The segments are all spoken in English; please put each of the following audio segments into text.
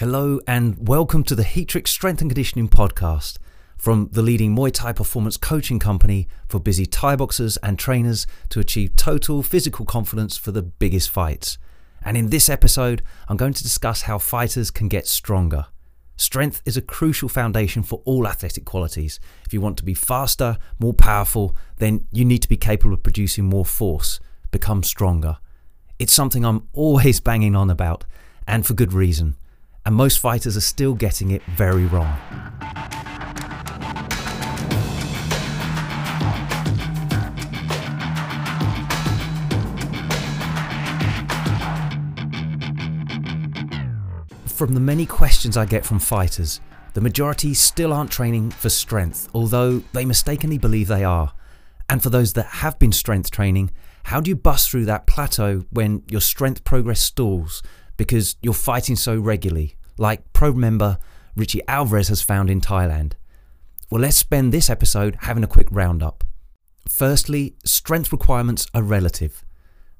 Hello and welcome to the Heatrick Strength and Conditioning Podcast from the leading Muay Thai performance coaching company for busy Thai boxers and trainers to achieve total physical confidence for the biggest fights. And in this episode, I'm going to discuss how fighters can get stronger. Strength is a crucial foundation for all athletic qualities. If you want to be faster, more powerful, then you need to be capable of producing more force, become stronger. It's something I'm always banging on about, and for good reason and most fighters are still getting it very wrong. From the many questions I get from fighters, the majority still aren't training for strength, although they mistakenly believe they are. And for those that have been strength training, how do you bust through that plateau when your strength progress stalls because you're fighting so regularly, like pro member Richie Alvarez has found in Thailand. Well, let's spend this episode having a quick roundup. Firstly, strength requirements are relative.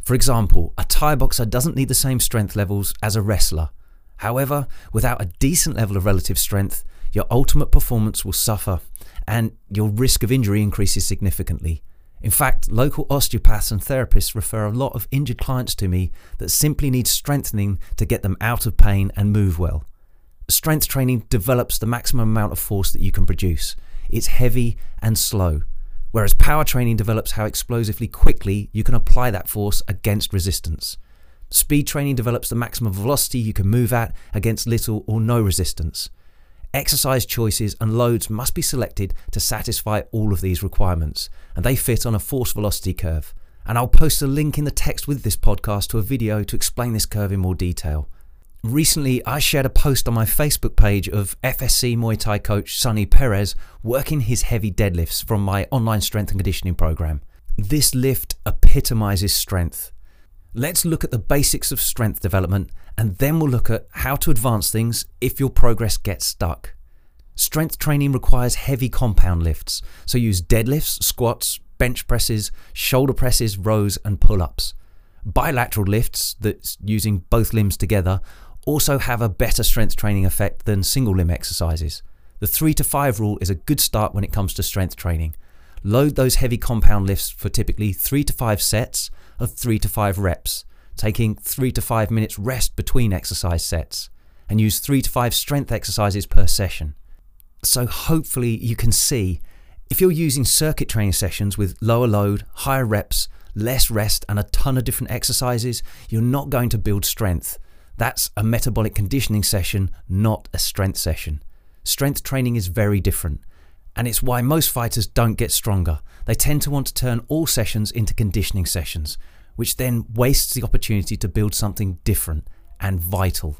For example, a Thai boxer doesn't need the same strength levels as a wrestler. However, without a decent level of relative strength, your ultimate performance will suffer and your risk of injury increases significantly. In fact, local osteopaths and therapists refer a lot of injured clients to me that simply need strengthening to get them out of pain and move well. Strength training develops the maximum amount of force that you can produce. It's heavy and slow, whereas power training develops how explosively quickly you can apply that force against resistance. Speed training develops the maximum velocity you can move at against little or no resistance. Exercise choices and loads must be selected to satisfy all of these requirements, and they fit on a force velocity curve. And I'll post a link in the text with this podcast to a video to explain this curve in more detail. Recently, I shared a post on my Facebook page of FSC Muay Thai coach Sonny Perez working his heavy deadlifts from my online strength and conditioning program. This lift epitomizes strength. Let's look at the basics of strength development and then we'll look at how to advance things if your progress gets stuck. Strength training requires heavy compound lifts, so use deadlifts, squats, bench presses, shoulder presses, rows, and pull ups. Bilateral lifts, that's using both limbs together, also have a better strength training effect than single limb exercises. The 3 to 5 rule is a good start when it comes to strength training. Load those heavy compound lifts for typically 3 to 5 sets of 3 to 5 reps, taking 3 to 5 minutes rest between exercise sets, and use 3 to 5 strength exercises per session. So hopefully you can see if you're using circuit training sessions with lower load, higher reps, less rest, and a ton of different exercises, you're not going to build strength. That's a metabolic conditioning session, not a strength session. Strength training is very different. And it's why most fighters don't get stronger. They tend to want to turn all sessions into conditioning sessions, which then wastes the opportunity to build something different and vital.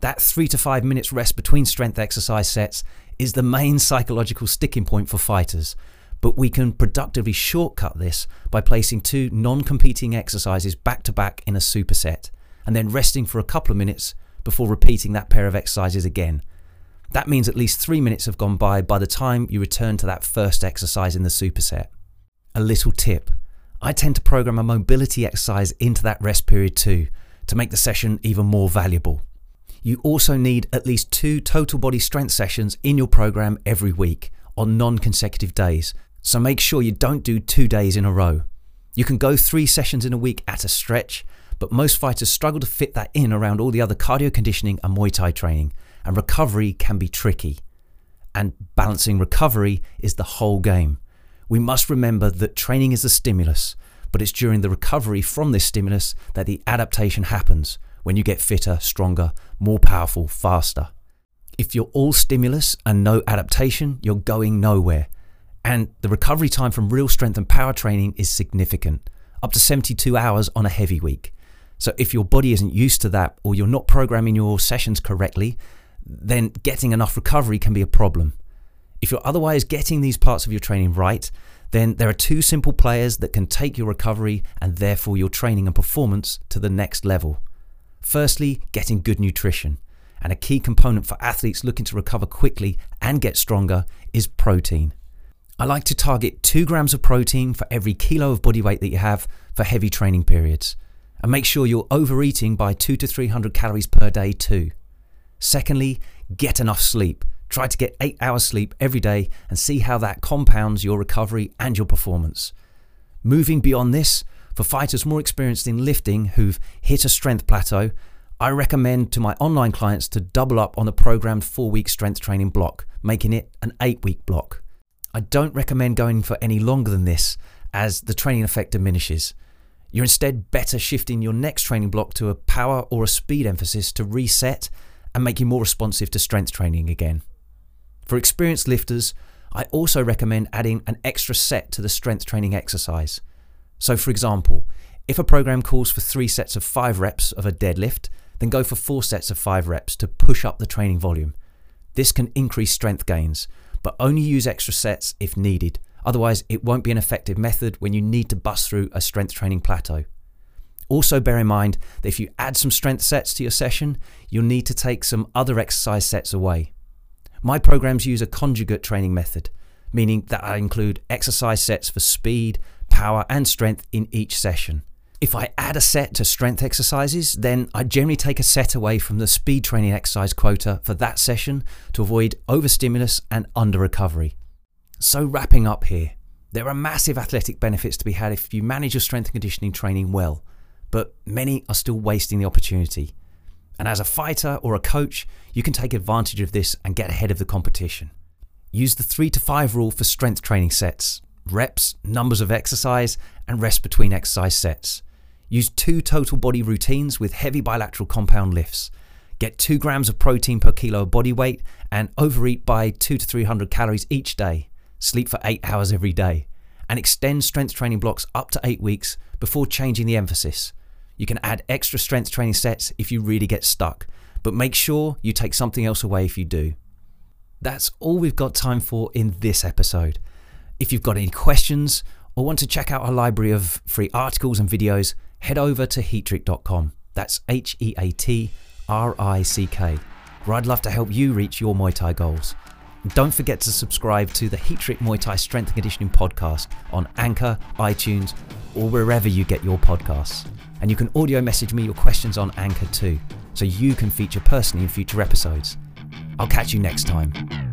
That three to five minutes rest between strength exercise sets is the main psychological sticking point for fighters, but we can productively shortcut this by placing two non competing exercises back to back in a superset and then resting for a couple of minutes before repeating that pair of exercises again that means at least three minutes have gone by by the time you return to that first exercise in the superset. A little tip I tend to program a mobility exercise into that rest period too to make the session even more valuable. You also need at least two total body strength sessions in your program every week on non consecutive days, so make sure you don't do two days in a row. You can go three sessions in a week at a stretch, but most fighters struggle to fit that in around all the other cardio conditioning and Muay Thai training, and recovery can be tricky. And balancing recovery is the whole game. We must remember that training is a stimulus, but it's during the recovery from this stimulus that the adaptation happens when you get fitter, stronger, more powerful, faster. If you're all stimulus and no adaptation, you're going nowhere. And the recovery time from real strength and power training is significant, up to 72 hours on a heavy week. So if your body isn't used to that or you're not programming your sessions correctly, then getting enough recovery can be a problem. If you're otherwise getting these parts of your training right, then there are two simple players that can take your recovery and therefore your training and performance to the next level. Firstly, getting good nutrition. And a key component for athletes looking to recover quickly and get stronger is protein. I like to target 2 grams of protein for every kilo of body weight that you have for heavy training periods. And make sure you're overeating by 2 to 300 calories per day too. Secondly, get enough sleep. Try to get eight hours sleep every day and see how that compounds your recovery and your performance. Moving beyond this, for fighters more experienced in lifting who've hit a strength plateau, I recommend to my online clients to double up on the programmed four week strength training block, making it an eight week block. I don't recommend going for any longer than this as the training effect diminishes. You're instead better shifting your next training block to a power or a speed emphasis to reset and make you more responsive to strength training again. For experienced lifters, I also recommend adding an extra set to the strength training exercise. So, for example, if a program calls for three sets of five reps of a deadlift, then go for four sets of five reps to push up the training volume. This can increase strength gains, but only use extra sets if needed. Otherwise, it won't be an effective method when you need to bust through a strength training plateau. Also, bear in mind that if you add some strength sets to your session, you'll need to take some other exercise sets away. My programs use a conjugate training method, meaning that I include exercise sets for speed, power, and strength in each session. If I add a set to strength exercises, then I generally take a set away from the speed training exercise quota for that session to avoid overstimulus and under recovery. So, wrapping up here, there are massive athletic benefits to be had if you manage your strength and conditioning training well, but many are still wasting the opportunity. And as a fighter or a coach, you can take advantage of this and get ahead of the competition. Use the 3 to 5 rule for strength training sets reps, numbers of exercise, and rest between exercise sets. Use two total body routines with heavy bilateral compound lifts. Get 2 grams of protein per kilo of body weight and overeat by 2 to 300 calories each day. Sleep for 8 hours every day. And extend strength training blocks up to 8 weeks before changing the emphasis. You can add extra strength training sets if you really get stuck, but make sure you take something else away if you do. That's all we've got time for in this episode. If you've got any questions or want to check out our library of free articles and videos, head over to heatrick.com. That's H E A T R I C K, where I'd love to help you reach your Muay Thai goals. Don't forget to subscribe to the Heatrick Muay Thai Strength and Conditioning podcast on Anchor, iTunes, or wherever you get your podcasts. And you can audio message me your questions on Anchor too, so you can feature personally in future episodes. I'll catch you next time.